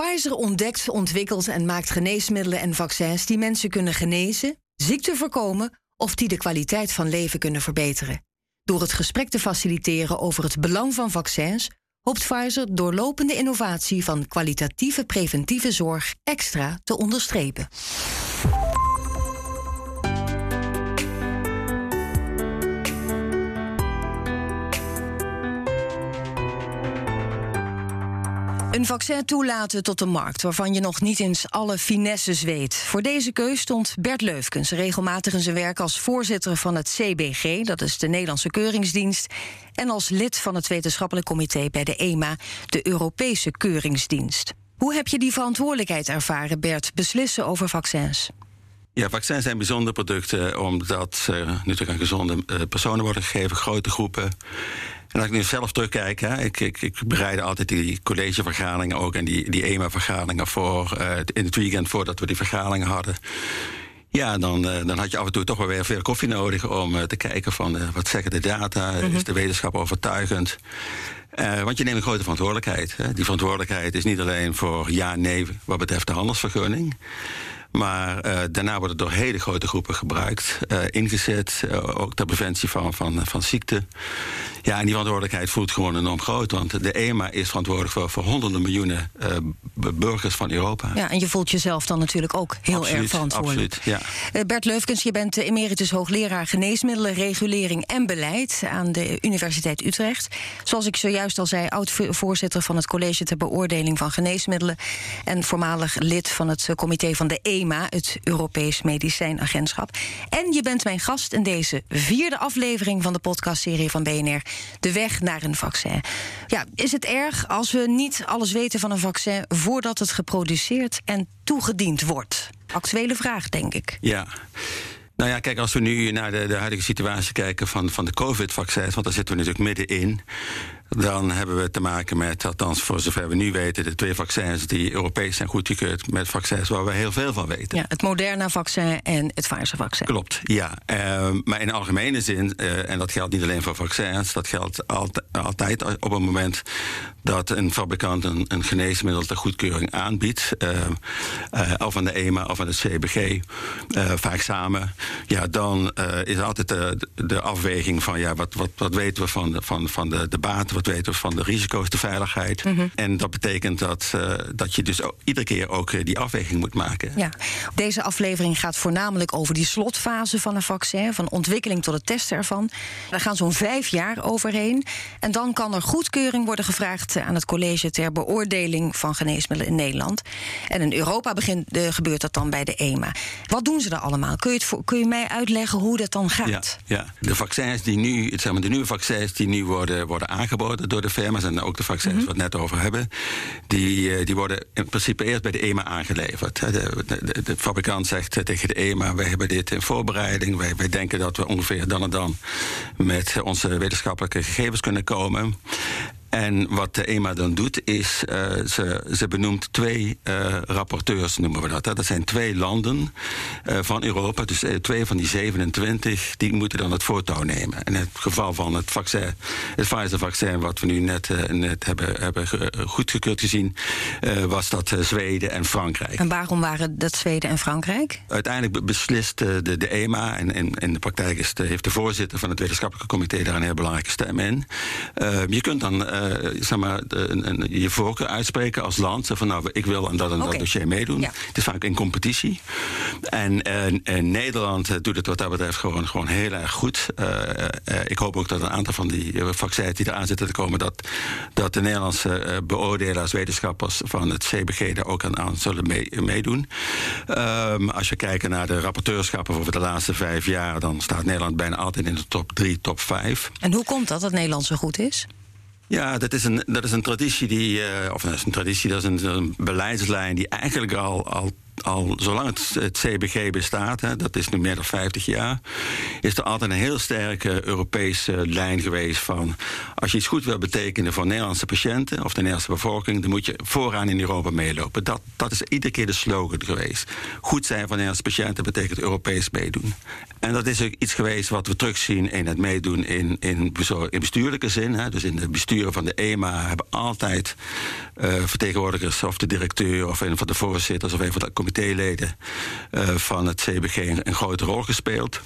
Pfizer ontdekt, ontwikkelt en maakt geneesmiddelen en vaccins die mensen kunnen genezen, ziekte voorkomen of die de kwaliteit van leven kunnen verbeteren. Door het gesprek te faciliteren over het belang van vaccins, hoopt Pfizer doorlopende innovatie van kwalitatieve preventieve zorg extra te onderstrepen. Een vaccin toelaten tot de markt waarvan je nog niet eens alle finesses weet. Voor deze keus stond Bert Leufkens regelmatig in zijn werk als voorzitter van het CBG, dat is de Nederlandse Keuringsdienst, en als lid van het wetenschappelijk comité bij de EMA, de Europese Keuringsdienst. Hoe heb je die verantwoordelijkheid ervaren, Bert, beslissen over vaccins? Ja, vaccins zijn bijzondere producten omdat ze natuurlijk aan gezonde eh, personen worden gegeven, grote groepen. En als ik nu zelf terugkijk, hè, ik, ik, ik bereidde altijd die collegevergaderingen ook en die, die EMA-vergaderingen voor uh, in het weekend voordat we die vergaderingen hadden. Ja, dan, uh, dan had je af en toe toch wel weer veel koffie nodig om uh, te kijken van wat zeggen de data, mm -hmm. is de wetenschap overtuigend. want je neemt een grote verantwoordelijkheid. Hè. Die verantwoordelijkheid is niet alleen voor ja, nee wat betreft de handelsvergunning. Maar uh, daarna wordt het door hele grote groepen gebruikt, uh, ingezet, uh, ook ter preventie van, van, van ziekte. Ja, en die verantwoordelijkheid voelt gewoon enorm groot. Want de EMA is verantwoordelijk voor, voor honderden miljoenen burgers van Europa. Ja, en je voelt jezelf dan natuurlijk ook heel absoluut, erg verantwoordelijk. Absoluut, ja. Bert Leufkens, je bent emeritus hoogleraar geneesmiddelen, regulering en beleid aan de Universiteit Utrecht. Zoals ik zojuist al zei, oud-voorzitter van het College ter Beoordeling van Geneesmiddelen. En voormalig lid van het comité van de EMA. Het Europees Medicijnagentschap. En je bent mijn gast in deze vierde aflevering van de podcastserie van BNR, De Weg naar een Vaccin. Ja, is het erg als we niet alles weten van een vaccin voordat het geproduceerd en toegediend wordt? Actuele vraag, denk ik. Ja. Nou ja, kijk, als we nu naar de, de huidige situatie kijken van, van de COVID-vaccins, want daar zitten we natuurlijk middenin dan hebben we te maken met, althans voor zover we nu weten, de twee vaccins die Europees zijn goedgekeurd met vaccins waar we heel veel van weten. Ja, het Moderna-vaccin en het Pfizer-vaccin. Klopt, ja. Uh, maar in algemene zin, uh, en dat geldt niet alleen voor vaccins, dat geldt alt altijd op het moment dat een fabrikant een, een geneesmiddel ter goedkeuring aanbiedt, uh, of aan de EMA of aan de CBG, vaak samen, ja, dan is altijd de, de afweging van ja, wat, wat, wat weten we van de, van, van de, de wat weten we van de risico's, de veiligheid. Mm -hmm. En dat betekent dat, uh, dat je dus iedere keer ook uh, die afweging moet maken. Ja. Deze aflevering gaat voornamelijk over die slotfase van een vaccin, van ontwikkeling tot het testen ervan. Daar gaan zo'n vijf jaar overheen. En dan kan er goedkeuring worden gevraagd aan het college ter beoordeling van geneesmiddelen in Nederland. En in Europa begint, uh, gebeurt dat dan bij de EMA. Wat doen ze daar allemaal? Kun je, het, kun je mij uitleggen hoe dat dan gaat? Ja, ja. de vaccins die nu, zeg maar, de nieuwe vaccins die nu worden, worden aangeboden door de firma's en ook de vaccins mm -hmm. waar we het net over hebben, die, die worden in principe eerst bij de EMA aangeleverd. De, de, de fabrikant zegt tegen de EMA: wij hebben dit in voorbereiding, wij, wij denken dat we ongeveer dan en dan met onze wetenschappelijke gegevens kunnen komen. En wat de EMA dan doet, is uh, ze, ze benoemt twee uh, rapporteurs, noemen we dat. Hè. Dat zijn twee landen uh, van Europa, dus twee van die 27, die moeten dan het voortouw nemen. In het geval van het vaccin, het Pfizer-vaccin, wat we nu net, net hebben, hebben goedgekeurd gezien, was dat Zweden en Frankrijk. En waarom waren dat Zweden en Frankrijk? Uiteindelijk beslist de, de EMA, en in, in de praktijk is de, heeft de voorzitter van het wetenschappelijke comité daar een heel belangrijke stem in. je kunt dan zeg maar, een, een, je voorkeur uitspreken als land. Zeg van nou, ik wil aan dat en dat dossier meedoen. Ja. Het is vaak in competitie. En, en, en, Nederland doet het wat dat betreft gewoon, gewoon heel erg goed. Uh, ik hoop ook dat een aantal van die vaccins die eraan zitten te komen, dat, dat de Nederlandse beoordelaars, wetenschappers van het CBG daar ook aan, aan zullen mee, meedoen. Um, als je kijkt naar de rapporteurschappen voor de laatste vijf jaar, dan staat Nederland bijna altijd in de top drie, top vijf. En hoe komt dat dat Nederland zo goed is? Ja, dat is een, dat is een traditie die, uh, of dat is een traditie, dat is een, een beleidslijn die eigenlijk al, al al zolang het, het CBG bestaat, hè, dat is nu meer dan 50 jaar, is er altijd een heel sterke Europese lijn geweest van als je iets goed wil betekenen voor Nederlandse patiënten of de Nederlandse bevolking, dan moet je vooraan in Europa meelopen. Dat, dat is iedere keer de slogan geweest. Goed zijn voor Nederlandse patiënten betekent Europees meedoen. En dat is ook iets geweest wat we terugzien in het meedoen in, in, in bestuurlijke zin. Hè. Dus in de besturen van de EMA hebben altijd uh, vertegenwoordigers of de directeur of een van de voorzitters of een van de comitéleden uh, van het CBG een, een grote rol gespeeld.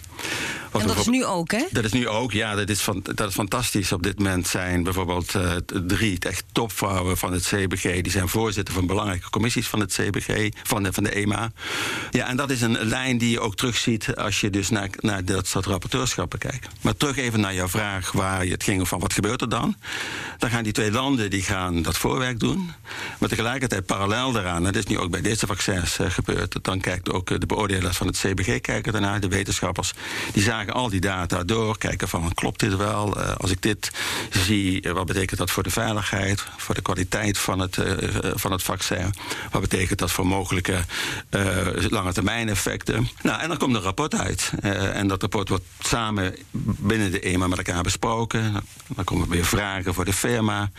Wat en dat is nu ook, hè? Dat is nu ook, ja. Dat is, van, dat is fantastisch. Op dit moment zijn bijvoorbeeld uh, drie echt topvrouwen van het CBG. Die zijn voorzitter van belangrijke commissies van het CBG, van de, van de EMA. Ja, en dat is een lijn die je ook terugziet als je dus naar, naar dat soort rapporteurschappen kijkt. Maar terug even naar jouw vraag waar je het ging van wat gebeurt er dan? Dan gaan die twee landen die gaan dat voorwerk doen. Maar tegelijkertijd parallel daaraan, dat is nu ook bij deze vaccins gebeurd. Dan kijkt ook uh, de beoordelaars van het CBG kijken daarnaar, de wetenschappers. Die zagen al die data door, kijken van klopt dit wel? Uh, als ik dit zie, wat betekent dat voor de veiligheid, voor de kwaliteit van het, van het vaccin? Wat betekent dat voor mogelijke lange termijn effecten? Nou, en dan komt een rapport uit. en dat rapport wordt samen binnen de EMA met elkaar besproken. Dan komen weer vragen voor de firma.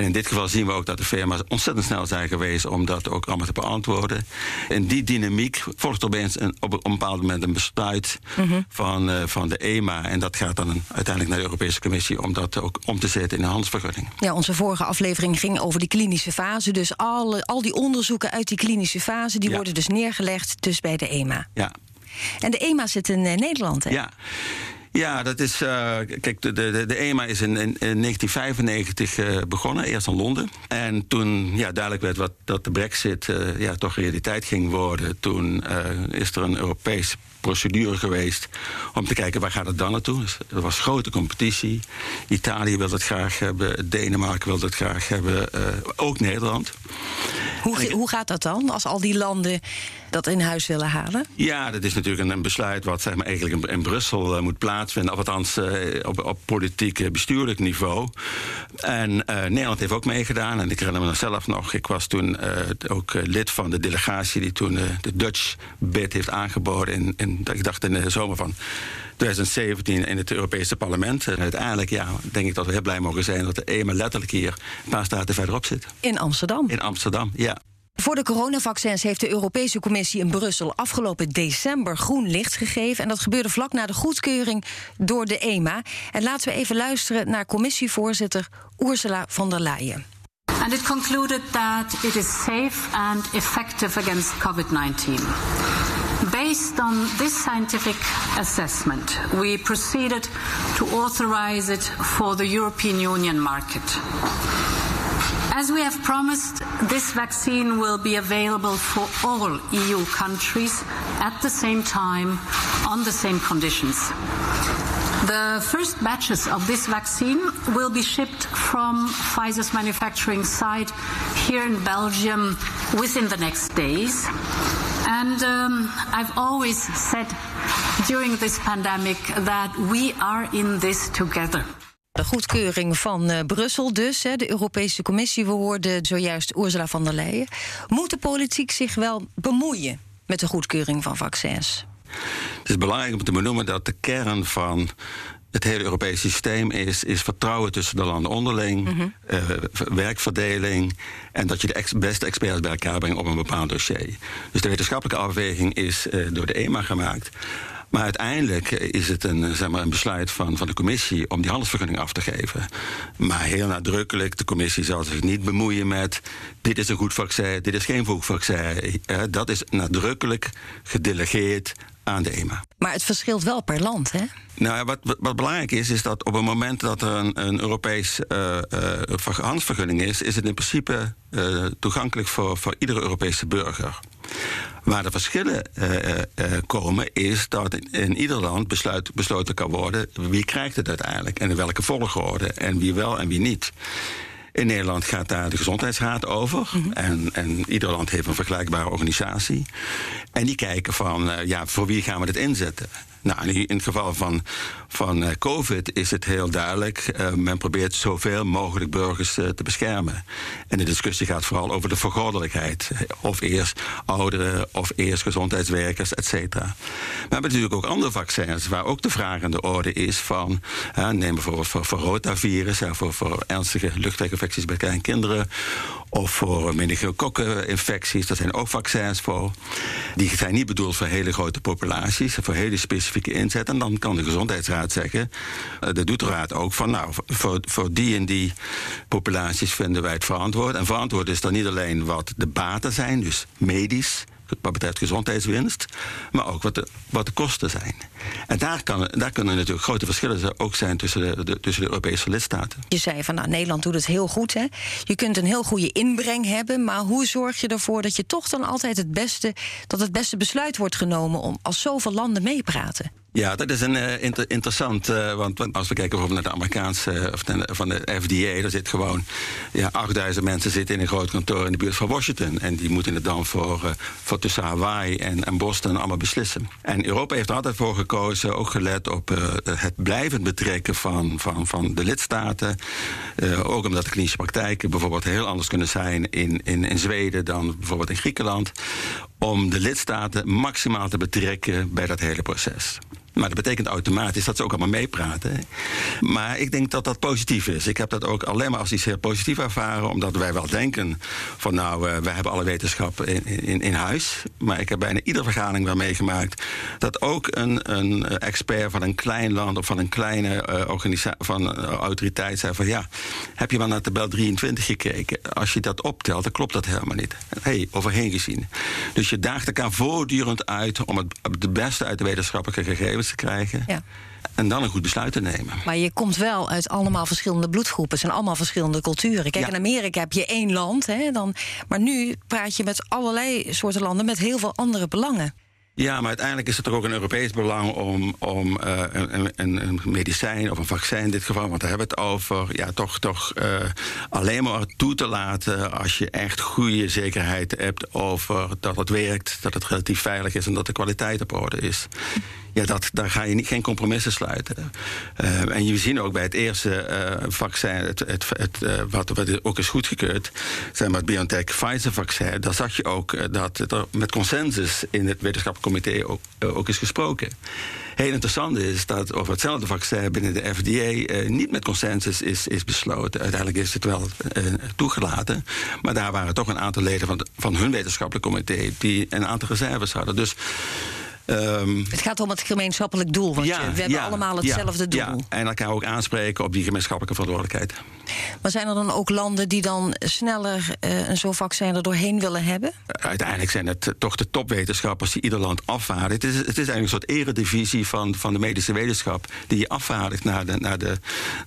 En in dit geval zien we ook dat de firma's ontzettend snel zijn geweest om dat ook allemaal te beantwoorden. En die dynamiek volgt opeens een, op een bepaald moment een besluit mm-hmm. van, uh, van de EMA. En dat gaat dan uiteindelijk naar de Europese Commissie om dat ook om te zetten in een handelsvergunning. Ja, onze vorige aflevering ging over die klinische fase. Dus al, al die onderzoeken uit die klinische fase, die ja. worden dus neergelegd dus bij de EMA. Ja. En de EMA zit in uh, Nederland, hè? Ja. Ja, dat is. Uh, kijk, de, de, de EMA is in, in, in 1995 uh, begonnen, eerst in Londen. En toen ja, duidelijk werd wat, dat de Brexit uh, ja, toch realiteit ging worden, toen is er een Europese procedure geweest om te kijken waar gaat het dan naartoe. Dus er was grote competitie. Italië wilde het graag hebben, Denemarken wilde het graag hebben, ook Nederland. Hoe, hoe gaat dat dan als al die landen dat in huis willen halen? Ja, dat is natuurlijk een, besluit wat zeg maar, eigenlijk in, in Brussel uh, moet plaatsvinden. Of althans uh, op, op politiek, uh, bestuurlijk niveau. En Nederland heeft ook meegedaan. En ik herinner me zelf nog, ik was toen ook lid van de delegatie die toen de Dutch bid heeft aangeboden. In, in, ik dacht in de zomer van 2017 in het Europese parlement. En uiteindelijk ja, denk ik dat we heel blij mogen zijn dat de EMA letterlijk hier een paar staten verderop zit. In Amsterdam? In Amsterdam, ja. Voor de coronavaccins heeft de Europese Commissie in Brussel afgelopen december groen licht gegeven. En dat gebeurde vlak na de goedkeuring door de EMA. En laten we even luisteren naar commissievoorzitter Ursula von der Leyen. And it concluded that it is safe and effective against COVID-19. Based on this scientific assessment, we proceeded to authorize it for the European Union market. As we have promised, this vaccine will be available for all EU countries at the same time on the same conditions. The first batches of this vaccine will be shipped from Pfizer's manufacturing site here in Belgium within the next days. And um, I've always said during this pandemic that we are in this together. De goedkeuring van uh, Brussel dus, hè, de Europese Commissie. We hoorden zojuist Ursula von der Leyen. Moet de politiek zich wel bemoeien met de goedkeuring van vaccins? Het is belangrijk om te benoemen dat de kern van het hele Europese systeem is, is vertrouwen tussen de landen onderling, mm -hmm. uh, werkverdeling en dat je de ex beste experts bij elkaar brengt op een bepaald dossier. Dus de wetenschappelijke afweging is uh, door de EMA gemaakt. Maar uiteindelijk is het een, zeg maar, een besluit van, van de commissie om die handelsvergunning af te geven. Maar heel nadrukkelijk, de commissie zal zich niet bemoeien met dit is een goed vaccin, dit is geen goed vaccin. Dat is nadrukkelijk gedelegeerd aan de EMA. Maar het verschilt wel per land, hè? Nou, wat, wat belangrijk is, is dat op het moment dat er een, een Europees uh, uh, handelsvergunning is, is het in principe uh, toegankelijk voor, voor iedere Europese burger. Waar de verschillen komen, is dat in, in ieder land besluit, besloten kan worden wie krijgt het uiteindelijk en in welke volgorde en wie wel en wie niet. In Nederland gaat daar de gezondheidsraad over. Mhm. en, en ieder land heeft een vergelijkbare organisatie. En die kijken van, uh, ja, voor wie gaan we dit inzetten? Nou, in het geval van, van eh, COVID is het heel duidelijk. Uh, men probeert zoveel mogelijk burgers uh, te beschermen. En de discussie gaat vooral over de vergoddelijkheid. Of eerst ouderen, of eerst gezondheidswerkers, et cetera. We hebben natuurlijk ook andere vaccins waar ook de vraag aan de orde is van... neem bijvoorbeeld voor, voor rotavirus, voor, voor ernstige luchtweginfecties bij kleine kinderen... of voor meningokokkeninfecties, daar zijn ook vaccins voor. Die zijn niet bedoeld voor hele grote populaties, voor hele specifieke En dan kan de gezondheidsraad zeggen, uh, de doet de raad ook, van nou, voor, voor die en die populaties vinden wij het verantwoord. En verantwoord is dan niet alleen wat de baten zijn, dus medisch, wat betreft gezondheidswinst, maar ook wat de, wat de kosten zijn. En daar, kan, daar kunnen natuurlijk grote verschillen ook zijn tussen de, tussen de Europese lidstaten. Je zei van nou, Nederland doet het heel goed. Hè? Je kunt een heel goede inbreng hebben, maar hoe zorg je ervoor dat je toch dan altijd het beste, dat het beste besluit wordt genomen om als zoveel landen meepraten? Ja, dat is een uh, inter interessant. Uh, want, want, als we kijken bijvoorbeeld naar de Amerikaanse uh, of van de FDA, daar zit gewoon ja, 8000 mensen zitten in een groot kantoor in de buurt van Washington. En die moeten het dan voor, voor tussen Hawaii en, en Boston allemaal beslissen. En Europa heeft er altijd voor gekozen, ook gelet op het blijvend betrekken van, van, van de lidstaten. ook omdat de klinische praktijken bijvoorbeeld heel anders kunnen zijn in, in, in Zweden dan bijvoorbeeld in Griekenland. Om de lidstaten maximaal te betrekken bij dat hele proces. Maar dat betekent automatisch dat ze ook allemaal meepraten. Maar ik denk dat dat positief is. Ik heb dat ook alleen maar als iets heel positief ervaren, omdat wij wel denken van nou, uh, wij hebben alle wetenschap in, in, in, huis. Maar ik heb bijna iedere vergadering wel meegemaakt dat ook een, een expert van een klein land of van een kleine uh, organisatie, van uh, autoriteit zei van ja, heb je wel naar tabel 23 gekeken? Als je dat optelt, dan klopt dat helemaal niet. Hey, overheen gezien. Dus je daagt elkaar voortdurend uit om het, het beste uit de wetenschappelijke gegevens te krijgen. Ja. En dan een goed besluit te nemen. Maar je komt wel uit allemaal verschillende bloedgroepen. Het zijn allemaal verschillende culturen. Kijk, in Amerika heb je één land. Hè, dan, maar nu praat je met allerlei soorten landen met heel veel andere belangen. Ja, maar uiteindelijk is het er ook een Europees belang om, om uh, een, een, een, medicijn of een vaccin in dit geval, want daar hebben we het over, ja, toch, toch uh, alleen maar toe te laten als je echt goede zekerheid hebt over dat het werkt, dat het relatief veilig is en dat de kwaliteit op orde is ja, dat, daar ga je niet, geen compromissen sluiten. Uh, en je zien ook bij het eerste uh, vaccin, het, het, het, uh, wat, wat ook is goedgekeurd, zeg maar het BioNTech-Pfizer-vaccin, daar zag je ook dat er met consensus in het wetenschappelijk comité ook, is gesproken. Heel interessant is dat over hetzelfde vaccin binnen de FDA niet met consensus is, is besloten. Uiteindelijk is het wel toegelaten, maar daar waren toch een aantal leden van, van hun wetenschappelijk comité die een aantal reserves hadden. Dus Um, het gaat om het gemeenschappelijk doel, want ja, we hebben ja, allemaal hetzelfde doel. Ja, en elkaar ook aanspreken op die gemeenschappelijke verantwoordelijkheid. Maar zijn er dan ook landen die dan sneller uh, een zo'n vaccin er doorheen willen hebben? Uiteindelijk zijn het toch de topwetenschappers die ieder land afvaardigen. Het is, het is eigenlijk een soort eredivisie van, van de medische wetenschap... die je afvaardigt naar de, naar de,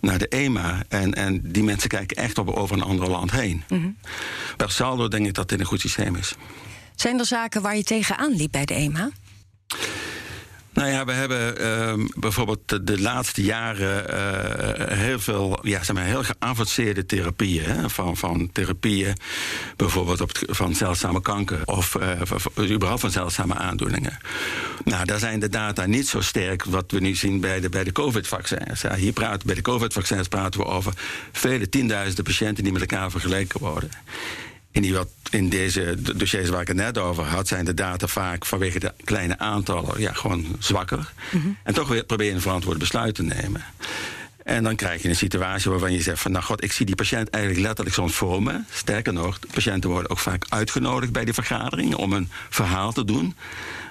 naar de EMA. En, en die mensen kijken echt op, over een ander land heen. Mm -hmm. Per saldo denk ik dat dit een goed systeem is. Zijn er zaken waar je tegenaan liep bij de EMA? Nou ja, we hebben uh, bijvoorbeeld de, laatste jaren uh, heel veel, ja, zeg maar, heel geavanceerde therapieën. Hè, van, van therapieën, bijvoorbeeld van zeldzame kanker of uh, überhaupt van zeldzame aandoeningen. Nou, daar zijn de data niet zo sterk wat we nu zien bij de, bij de COVID-vaccins. Hier praten, bij de COVID-vaccins praten we over vele tienduizenden patiënten die met elkaar vergeleken worden. In, die wat, in deze dossiers waar ik het net over had, zijn de data vaak vanwege de kleine aantallen ja, gewoon zwakker. Mhm. En toch weer probeer je een verantwoord besluit te nemen. En dan krijg je een situatie waarvan je zegt van... nou god, ik zie die patiënt eigenlijk letterlijk soms voor me. Sterker nog, patiënten worden ook vaak uitgenodigd bij die vergaderingen... om een verhaal te doen.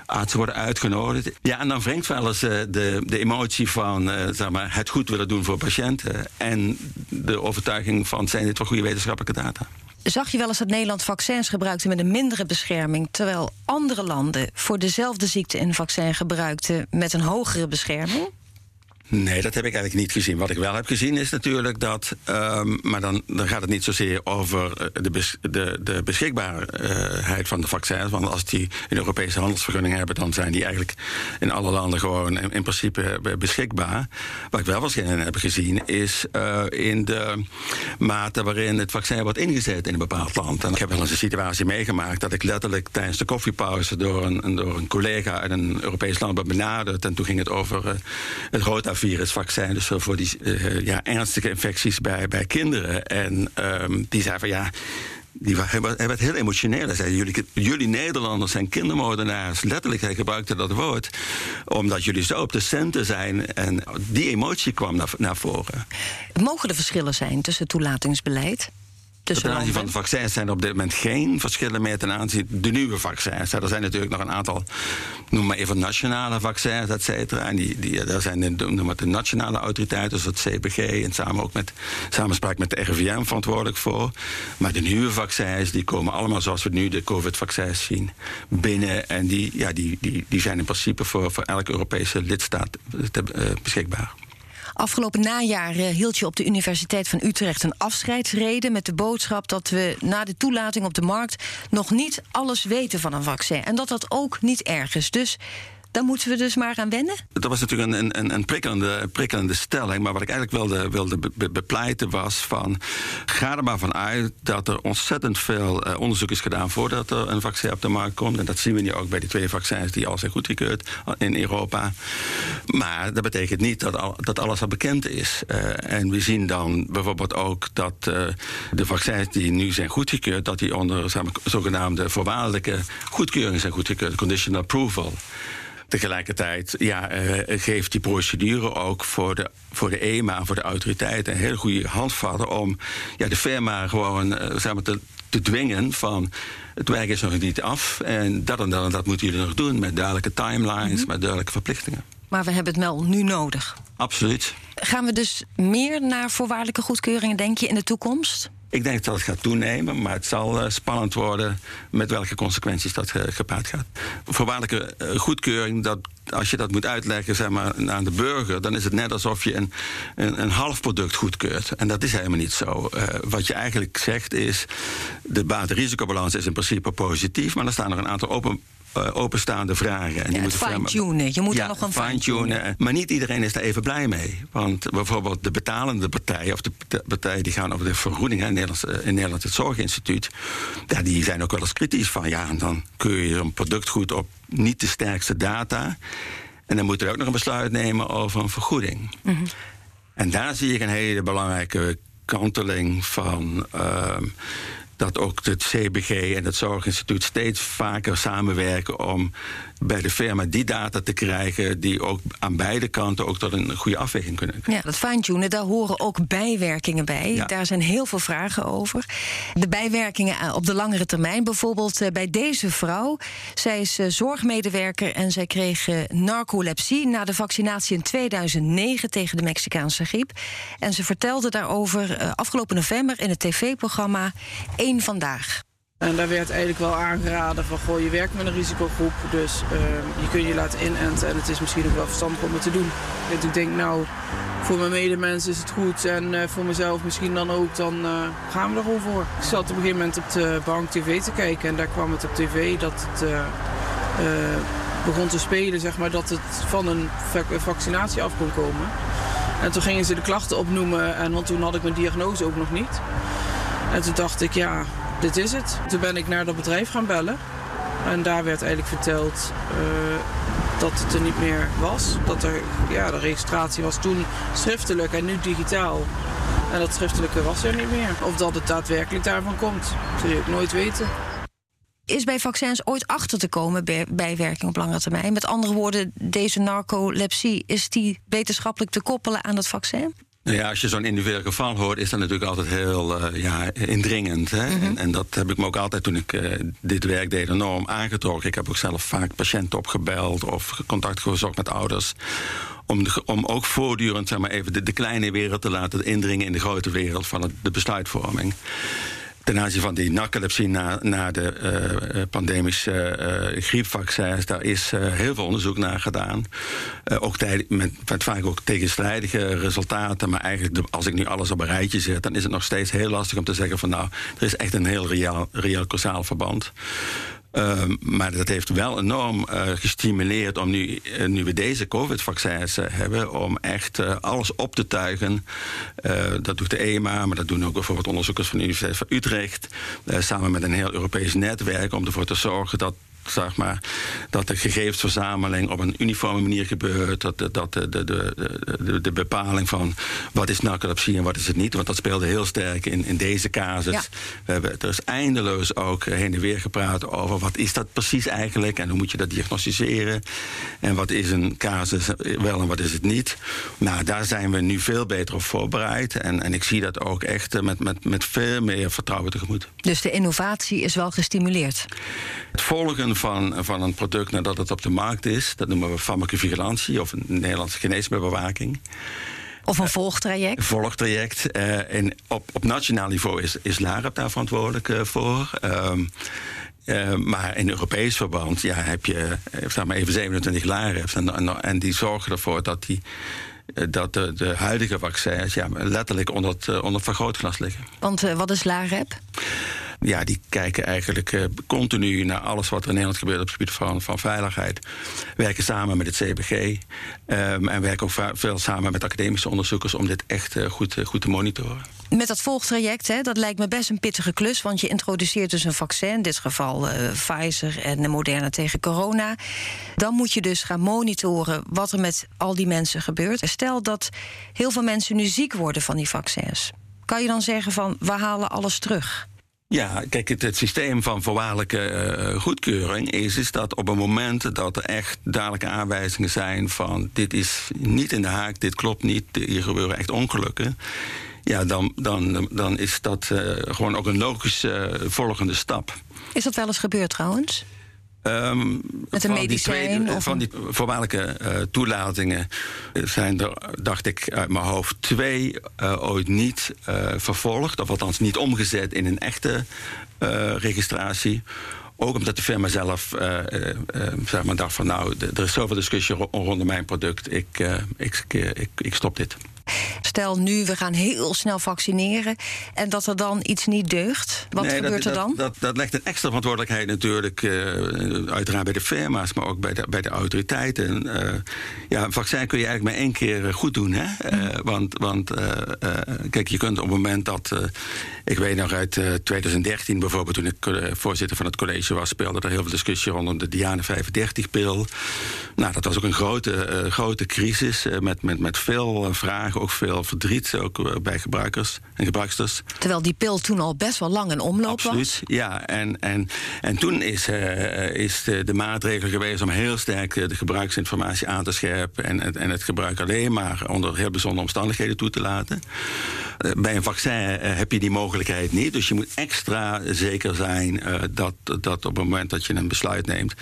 Artsen worden uitgenodigd. Ja, en dan wringt wel eens uh, de, de emotie van uh, zeg maar, het goed willen doen voor patiënten... en de overtuiging van zijn dit wel goede wetenschappelijke data. Zag je wel eens dat Nederland vaccins gebruikte met een mindere bescherming, terwijl andere landen voor dezelfde ziekte een vaccin gebruikten met een hogere bescherming? Nee, dat heb ik eigenlijk niet gezien. Wat ik wel heb gezien is natuurlijk dat. Um, maar dan, dan gaat het niet zozeer over eh, de, de, de beschikbaarheid van de vaccins. Want als die een Europese handelsvergunning hebben, dan zijn die eigenlijk in alle landen gewoon in, in principe beschikbaar. Wat ik wel verschillen heb gezien is in de mate waarin het vaccin wordt ingezet in een bepaald land. En ik heb wel eens een situatie meegemaakt dat ik letterlijk tijdens de koffiepauze door een, door een collega uit een Europees land ben benaderd. En toen ging het over uh, het rotavirus virusvaccin, dus voor die uh, ja, ernstige infecties bij, bij kinderen. En um, die zei van ja. Die, hij, werd heel emotioneel. Hij zei: jullie, jullie Nederlanders zijn kindermoordenaars. Letterlijk, hij gebruikte dat woord. Omdat jullie zo op de centen zijn. En die emotie kwam naar, naar voren. Mogen er verschillen zijn tussen toelatingsbeleid? Ten aanzien van de vaccins zijn er op dit moment geen verschillen meer ten aanzien van de nieuwe vaccins. Er zijn natuurlijk nog een aantal, noem maar even nationale vaccins, et cetera. En die, die, daar zijn de, noem maar de nationale autoriteiten, zoals het CBG, en samen ook met samenspraak met de RIVM verantwoordelijk voor. Maar de nieuwe vaccins, die komen allemaal zoals we nu de COVID-vaccins zien, binnen. En die, ja, die, die, die zijn in principe voor, voor elke Europese lidstaat te, uh, beschikbaar. Afgelopen najaar hield je op de Universiteit van Utrecht een afscheidsrede met de boodschap dat we na de toelating op de markt nog niet alles weten van een vaccin. En dat dat ook niet erg is. Dus dan moeten we dus maar aan wennen? Dat was natuurlijk een, een, een prikkelende, prikkelende stelling. Maar wat ik eigenlijk wilde, wilde be, bepleiten was van... ga er maar van uit dat er ontzettend veel uh, onderzoek is gedaan... voordat er een vaccin op de markt komt. En dat zien we nu ook bij die twee vaccins die al zijn goedgekeurd in Europa. Maar dat betekent niet dat, dat alles al bekend is. Uh, en we zien dan bijvoorbeeld ook dat uh, de vaccins die nu zijn goedgekeurd... dat die onder zogenaamde voorwaardelijke goedkeuring zijn goedgekeurd. Conditional approval. Tegelijkertijd ja, uh, geeft die procedure ook voor de, voor de EMA en voor de autoriteiten een hele goede handvatten om ja, de firma gewoon uh, zeg maar te, te dwingen van het werk is nog niet af en dat en dat en dat moeten jullie nog doen met duidelijke timelines, mm -hmm. met duidelijke verplichtingen. Maar we hebben het wel nu nodig. Absoluut. Gaan we dus meer naar voorwaardelijke goedkeuringen, denk je, in de toekomst? Ik denk dat het gaat toenemen, maar het zal uh, spannend worden met welke consequenties dat uh, gepaard gaat. Voorwaardelijke uh, goedkeuring, dat, als je dat moet uitleggen zeg maar, aan de burger, dan is het net alsof je een, een, een half product goedkeurt. En dat is helemaal niet zo. wat je eigenlijk zegt is, de baat-risicobalans is in principe positief, maar er staan er een aantal open openstaande vragen. En ja, die fine-tunen. Je moet ja, er nog een fine-tunen. Maar niet iedereen is daar even blij mee. Want bijvoorbeeld de betalende partij... of de, partijen die gaan over de vergoeding... in Nederland, in Nederland het Zorginstituut... Ja, die zijn ook wel eens kritisch van... ja, dan keur je een product goed op niet de sterkste data... en dan moeten we ook nog een besluit nemen over een vergoeding. Mm -hmm. En daar zie ik een hele belangrijke kanteling van... Uh, dat ook het CBG en het Zorginstituut steeds vaker samenwerken om bij de firma die data te krijgen die ook aan beide kanten ook tot een goede afweging kunnen Ja, dat fine-tunen, daar horen ook bijwerkingen bij. Ja. Daar zijn heel veel vragen over. De bijwerkingen op de langere termijn, bijvoorbeeld eh, bij deze vrouw. Zij is eh, zorgmedewerker en zij kreeg narcolepsie na de vaccinatie in 2009 tegen de Mexicaanse griep. En ze vertelde daarover eh, afgelopen november in het tv-programma Vandaag. En daar werd eigenlijk wel aangeraden van, goh, je werkt met een risicogroep, dus uh, je kunt je laten inenten en het is misschien ook wel verstandig om het te doen. En ik denk, nou, voor mijn medemensen is het goed en uh, voor mezelf misschien dan ook, dan uh, gaan we er gewoon voor. Ik zat op een gegeven moment op de bank tv te kijken en daar kwam het op tv dat het begon te spelen, zeg maar, dat het van een vaccinatie af kon komen. En toen gingen ze de klachten opnoemen, en, want toen had ik mijn diagnose ook nog niet. En toen dacht ik, ja, dit is het. Toen ben ik naar dat bedrijf gaan bellen. En daar werd eigenlijk verteld uh, dat het er niet meer was. Dat er, ja, de registratie was toen schriftelijk en nu digitaal. En dat schriftelijke was er niet meer. Of dat het daadwerkelijk daarvan komt, dat zul je ook nooit weten. Is bij vaccins ooit achter te komen bij bijwerking op lange termijn? Met andere woorden, deze narcolepsie, is die wetenschappelijk te koppelen aan het vaccin? Nou ja, als je zo'n individueel geval hoort, is dat natuurlijk altijd heel uh, ja, indringend. Hè? Mm -hmm. en, en, dat heb ik me ook altijd toen ik uh, dit werk deed enorm aangetrokken. Ik heb ook zelf vaak patiënten opgebeld of contact gezocht met ouders. Om, de, om ook voortdurend zeg maar, even de, de, kleine wereld te laten indringen in de grote wereld van het, de besluitvorming. Ten aanzien van die narcolepsie na, na de uh, pandemische uh, griepvaccins, daar is heel veel onderzoek naar gedaan. ook tijd, met, met, vaak ook tegenstrijdige resultaten. Maar eigenlijk, als ik nu alles op een rijtje zet, dan is het nog steeds heel lastig om te zeggen van nou, er is echt een heel reëel, reëel causaal verband. Ehm, maar dat heeft wel enorm uh, gestimuleerd om nu, uh, nu we deze COVID-vaccins uh, hebben, om echt alles op te tuigen. dat doet de EMA, maar dat doen ook bijvoorbeeld onderzoekers van de Universiteit van Utrecht. samen met een heel Europees netwerk om ervoor te zorgen dat zeg maar, dat de gegevensverzameling op een uniforme manier gebeurt. Dat, de, dat de, de, de, de, bepaling van wat is narcolepsie en wat is het niet. Want dat speelde heel sterk in, in deze casus. We hebben, er is eindeloos ook heen en weer gepraat over wat is dat precies eigenlijk en hoe moet je dat diagnosticeren. En wat is een casus wel en wat is het niet. Nou, daar zijn we nu veel beter op voorbereid. En, en ik zie dat ook echt met, met, met veel meer vertrouwen tegemoet. Dus de innovatie is wel gestimuleerd? Het volgen van, van een product nadat het op de markt is. Dat noemen we farmacovigilantie of een Nederlandse geneesmiddelbewaking. Of een volgtraject? Een volgtraject. Uh, en op, op nationaal niveau is, is LAREP daar verantwoordelijk uh, voor. Uh, maar in Europees verband ja, heb je zeg maar even 27 LAREP's. En, en, en die zorgen ervoor dat die dat de, de, huidige vaccins ja, letterlijk onder het, onder het vergrootglas liggen. Want wat is LAREP? Ja, die kijken eigenlijk uh, continu naar alles wat er in Nederland gebeurt op het gebied van, van veiligheid. Werken samen met het CBG um, en werken ook veel samen met academische onderzoekers om dit echt uh, goed, uh, goed te monitoren. Met dat volgtraject, hè, dat lijkt me best een pittige klus, want je introduceert dus een vaccin, in dit geval Pfizer en Moderna tegen corona. Dan moet je dus gaan monitoren wat er met al die mensen gebeurt. Stel dat heel veel mensen nu ziek worden van die vaccins. Kan je dan zeggen van we halen alles terug? Ja, kijk, het, het, systeem van voorwaardelijke uh, goedkeuring is, is dat op een moment dat er echt duidelijke aanwijzingen zijn van dit is niet in de haak, dit klopt niet, hier gebeuren echt ongelukken. Ja, dan, dan, dan is dat uh, gewoon ook een logische uh, volgende stap. Is dat wel eens gebeurd trouwens? Um, Met een medicijn? Die van die voorwaardelijke uh, toelatingen zijn er, dacht ik uit mijn hoofd, twee uh, ooit niet uh, vervolgd. Of althans niet omgezet in een echte registratie. Ook omdat de firma zelf zeg maar dacht van nou, er is zoveel discussie rondom mijn product. Ik, ik, ik, ik stop dit. Stel nu, we gaan heel snel vaccineren en dat er dan iets niet deugt. Wat gebeurt er dan? Dat, dat, legt een extra verantwoordelijkheid natuurlijk, uh, uiteraard bij de firma's, maar ook bij de, bij de autoriteiten. Uh, ja, een vaccin kun je eigenlijk maar één keer goed doen. Hè? Uh, want want kijk, je kunt op het moment dat. ik weet nog uit 2013 bijvoorbeeld, toen ik voorzitter van het college was, speelde er heel veel discussie rondom de Diane 35-pil. Nou, dat was ook een grote, grote crisis met, met, met veel vragen ook veel verdriet ook eh, bij gebruikers en gebruiksters. Terwijl die pil toen al best wel lang in omloop Absoluut, was. Ja, en, en, en toen is, uh, is de, de, maatregel geweest om heel sterk de gebruiksinformatie aan te scherpen en, en het gebruik alleen maar onder heel bijzondere omstandigheden toe te laten. Bij een vaccin heb je die mogelijkheid niet, dus je moet extra zeker zijn dat, dat op het moment dat je een besluit neemt,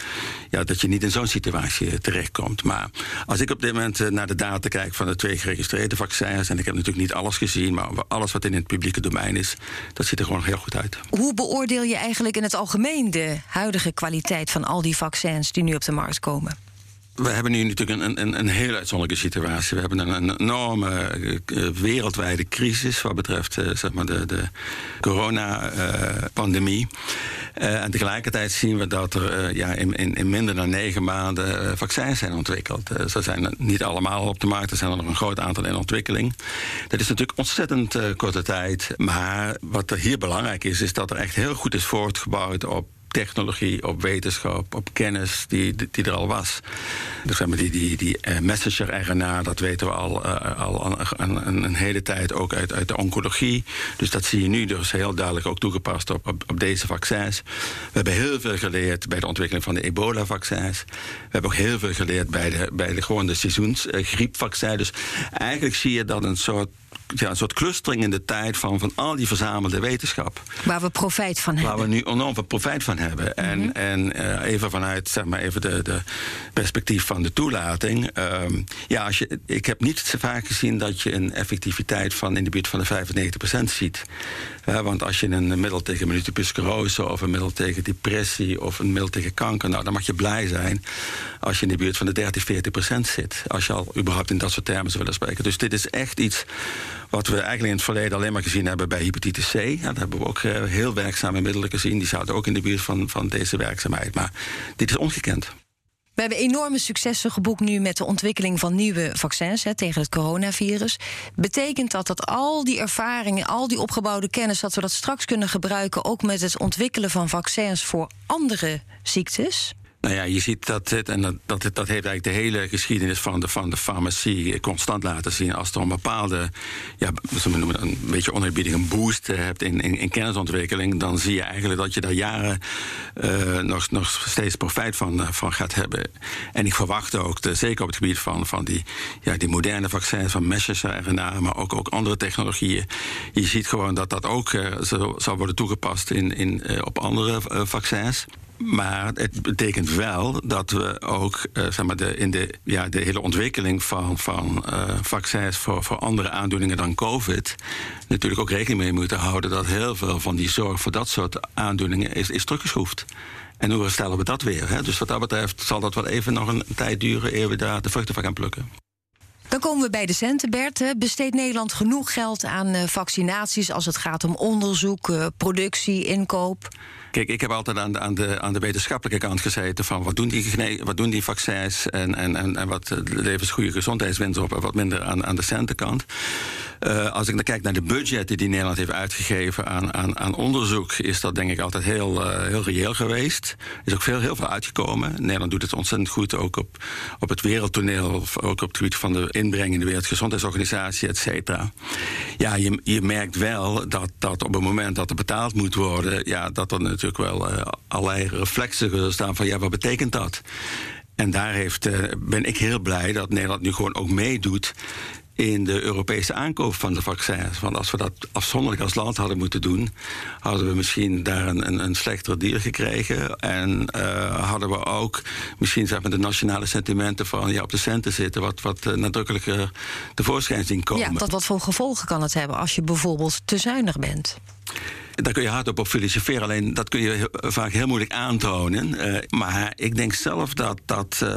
ja, dat je niet in zo'n situatie terechtkomt. Maar als ik op dit moment naar de data kijk van de twee geregistreerde vaccins. En ik heb natuurlijk niet alles gezien, maar alles wat in het publieke domein is, dat ziet er gewoon heel goed uit. Hoe beoordeel je eigenlijk in het algemeen de huidige kwaliteit van al die vaccins die nu op de markt komen? We hebben nu natuurlijk een, een, een heel uitzonderlijke situatie. We hebben een, enorme uh, wereldwijde crisis wat betreft uh, zeg maar de, de coronapandemie. En tegelijkertijd zien we dat er ja, in, in, in, minder dan negen maanden vaccins zijn ontwikkeld. ze zijn niet allemaal op de markt, er zijn er nog een groot aantal in ontwikkeling. Dat is natuurlijk ontzettend korte tijd. Maar wat er hier belangrijk is, is dat er echt heel goed is voortgebouwd op technologie, op wetenschap, op kennis die, die er al was. Dus zeg maar die, die, die uh, messenger-RNA, dat weten we al, uh, al een, een, een, hele tijd ook uit, uit de oncologie. Dus dat zie je nu dus heel duidelijk ook toegepast op, op, op deze vaccins. We hebben heel veel geleerd bij de ontwikkeling van de ebola-vaccins. We hebben ook heel veel geleerd bij de, bij de, gewoon de seizoensgriepvaccin. dus eigenlijk zie je dat een soort ja, een soort clustering in de tijd van, van al die verzamelde wetenschap. Waar we profijt van hebben. Waar we nu enorm veel profijt van hebben. En, mhm. en uh, even vanuit zeg maar, even de, de perspectief van de toelating. Uh, ja, als je, ik heb niet zo vaak gezien dat je een effectiviteit van in de buurt van de 95% ziet. Uh, want als je een middel tegen multiple sclerose of een middel tegen depressie of een middel tegen kanker, nou, dan mag je blij zijn als je in de buurt van de 30, 40% zit. Als je al überhaupt in dat soort termen zou willen spreken. Dus dit is echt iets wat we eigenlijk in het verleden alleen maar gezien hebben bij hepatitis C. Ja, daar hebben we ook uh, heel werkzame middelen gezien. Die zouden ook in de buurt van, van deze werkzaamheid. Maar dit is ongekend. We hebben enorme successen geboekt nu met de ontwikkeling van nieuwe vaccins hè, tegen het coronavirus. Betekent dat dat al die ervaringen, al die opgebouwde kennis, dat we dat straks kunnen gebruiken ook met het ontwikkelen van vaccins voor andere ziektes? Nou ja, je ziet dat dit, en dat, dat, dat heeft eigenlijk de hele geschiedenis van de, van de farmacie constant laten zien. Als er een bepaalde, ja, we noemen een beetje oneerbiedig een boost hebt in, in, in, kennisontwikkeling, dan zie je eigenlijk dat je daar jaren uh, nog, nog steeds profijt van, van gaat hebben. En ik verwacht ook, zeker op het gebied van, van die, ja, die moderne vaccins, van messenger-RNA, maar ook, ook andere technologieën. Je ziet gewoon dat dat ook uh, zal worden toegepast in, in, op andere vaccins. Maar het betekent wel dat we ook uh, zeg maar de, in de, ja, de hele ontwikkeling van, van uh, vaccins voor, voor andere aandoeningen dan COVID. natuurlijk ook rekening mee moeten houden dat heel veel van die zorg voor dat soort aandoeningen is, is teruggeschroefd. En hoe stellen we dat weer? Hè? Dus wat dat betreft zal dat wel even nog een tijd duren eer we daar de vruchten van gaan plukken. Dan komen we bij de centen, Bert. Besteedt Nederland genoeg geld aan uh, vaccinaties als het gaat om onderzoek, productie, inkoop? Kijk, ik heb altijd aan de, aan de, aan de wetenschappelijke kant gezeten van wat doen die, wat doen die vaccins en, en, en, en wat levert goede gezondheidswinst op en wat minder aan, aan de centenkant. Uh, als ik dan kijk naar de budgetten die Nederland heeft uitgegeven aan, aan, aan onderzoek, is dat denk ik altijd heel, uh, heel reëel geweest. Er is ook veel, heel veel uitgekomen. Nederland doet het ontzettend goed, ook op, op het wereldtoneel, ook op het gebied van de inbreng in de Wereldgezondheidsorganisatie, et cetera. Ja, je, je merkt wel dat, dat op het moment dat er betaald moet worden, ja, dat er natuurlijk wel uh, allerlei reflexen staan van ja, wat betekent dat? En daar heeft, ben ik heel blij dat Nederland nu gewoon ook meedoet in de Europese aankoop van de vaccins. Want als we dat afzonderlijk als land hadden moeten doen, hadden we misschien daar een, een, een slechtere dier gekregen. En uh, hadden we ook misschien zeg maar, de nationale sentimenten van ja, op de centen zitten, wat, wat uh, nadrukkelijker tevoorschijn zien komen. Ja, dat wat voor gevolgen kan het hebben als je bijvoorbeeld te zuinig bent? Daar kun je hard op filosoferen, alleen dat kun je vaak heel moeilijk aantonen. Uh, maar ik denk zelf dat, dat uh,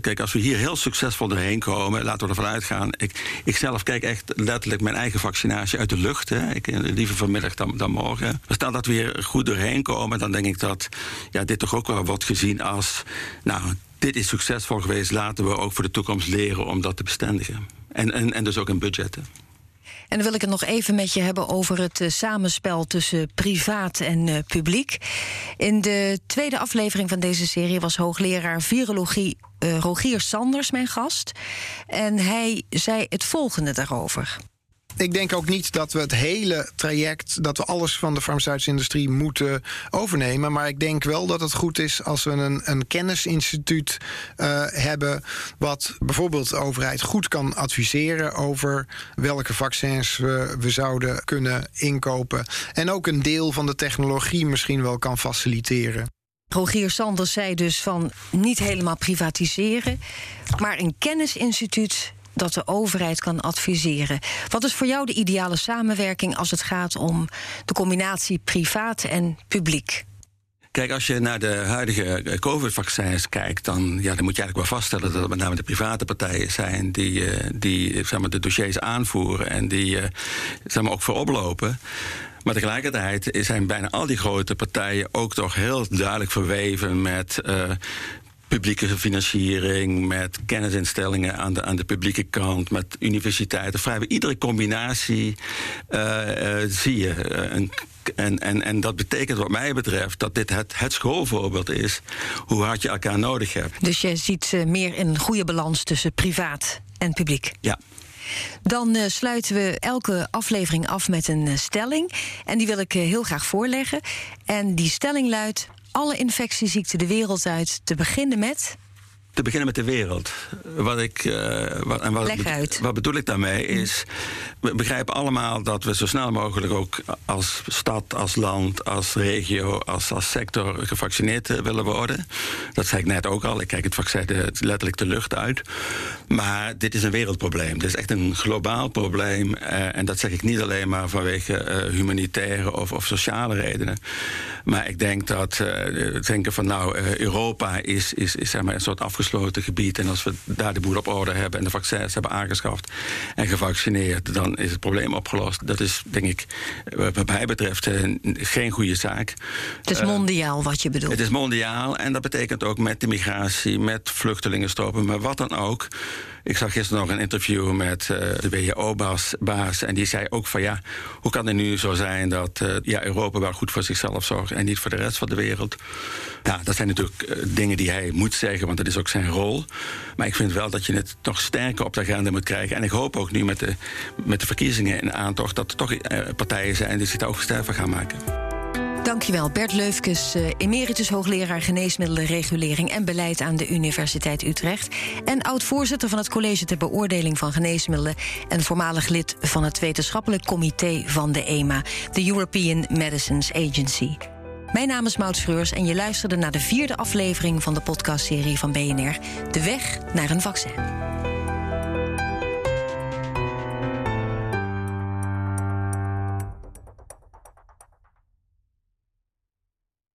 kijk, als we hier heel succesvol doorheen komen, laten we ervan uitgaan. Ik, ik zelf kijk echt letterlijk mijn eigen vaccinatie uit de lucht. Hè. Ik, eh, liever vanmiddag dan, dan morgen. Maar stel dat we hier goed doorheen komen, dan denk ik dat ja, dit toch ook wel wordt gezien als. Nou, dit is succesvol geweest, laten we ook voor de toekomst leren om dat te bestendigen. En, en, en dus ook in budgetten. En dan wil ik het nog even met je hebben over het uh, samenspel tussen privaat en uh, publiek. In de tweede aflevering van deze serie was hoogleraar virologie uh, Rogier Sanders mijn gast. En hij zei het volgende daarover ik denk ook niet dat we het hele traject, dat we alles van de farmaceutische industrie moeten overnemen. Maar ik denk wel dat het goed is als we een, een kennisinstituut uh, hebben. wat bijvoorbeeld de overheid goed kan adviseren over welke vaccins we, we zouden kunnen inkopen. En ook een deel van de technologie misschien wel kan faciliteren. Rogier Sanders zei dus van niet helemaal privatiseren, maar een kennisinstituut dat de overheid kan adviseren. Wat is voor jou de ideale samenwerking als het gaat om de combinatie privaat en publiek? Kijk, als je naar de huidige eh, COVID-vaccins kijkt, dan, ja, dan moet je eigenlijk wel vaststellen dat het met name de private partijen zijn die, uh, die zeg maar, de dossiers aanvoeren en die uh, zeg maar, ook voorop lopen. Maar tegelijkertijd zijn bijna al die grote partijen ook toch heel duidelijk verweven met publieke financiering, met kennisinstellingen aan de, aan de publieke kant, met universiteiten. Vrijwel iedere combinatie uh, uh, zie je. Een, en, en, en dat betekent wat mij betreft dat dit het, het schoolvoorbeeld is hoe hard je elkaar nodig hebt. Dus je ziet meer een goede balans tussen privaat en publiek. Ja. Dan uh, sluiten we elke aflevering af met een uh, stelling. En die wil ik uh, heel graag voorleggen. En die stelling luidt: alle infectieziekten de wereld uit te beginnen met? Te beginnen met de wereld. Wat ik, uh, wat, en wat, Leg uit. wat bedoel ik daarmee is... we begrijpen allemaal dat we zo snel mogelijk ook als stad, als land, als regio, als, als sector gevaccineerd eh, willen worden. Dat zei ik net ook al. Ik kijk het vaccin letterlijk de lucht uit. Maar dit is een wereldprobleem. Dit is echt een globaal probleem. Uh, en dat zeg ik niet alleen maar vanwege uh, humanitaire of, of, sociale redenen. Maar ik denk dat uh, denken van nou, Europa is, is, is zeg maar een soort afgesloten gebied. En als we daar de boel op orde hebben en de vaccins hebben aangeschaft en gevaccineerd, dan is het probleem opgelost. Dat is denk ik, wat mij betreft, geen goede zaak. Het is mondiaal wat je bedoelt. Het is mondiaal en dat betekent ook met de migratie, met vluchtelingenstromen, maar wat dan ook. Ik zag gisteren nog een interview met uh, de WHO-baas. En die zei ook van ja, hoe kan het nu zo zijn dat uh, ja, Europa wel goed voor zichzelf zorgt en niet voor de rest van de wereld? Ja, dat zijn natuurlijk uh, dingen die hij moet zeggen, want dat is ook zijn rol. Maar ik vind wel dat je het nog sterker op de agenda moet krijgen. En ik hoop ook nu met de, met de verkiezingen in aantocht dat er toch partijen zijn die zich daar ook sterk van gaan maken. Dankjewel, Bert Leufkes, emeritus hoogleraar geneesmiddelenregulering en beleid aan de Universiteit Utrecht. En oud-voorzitter van het College ter Beoordeling van Geneesmiddelen. En voormalig lid van het wetenschappelijk comité van de EMA, de European Medicines Agency. Mijn naam is Maud Schreurs en je luisterde naar de vierde aflevering van de podcastserie van BNR, De Weg naar een Vaccin.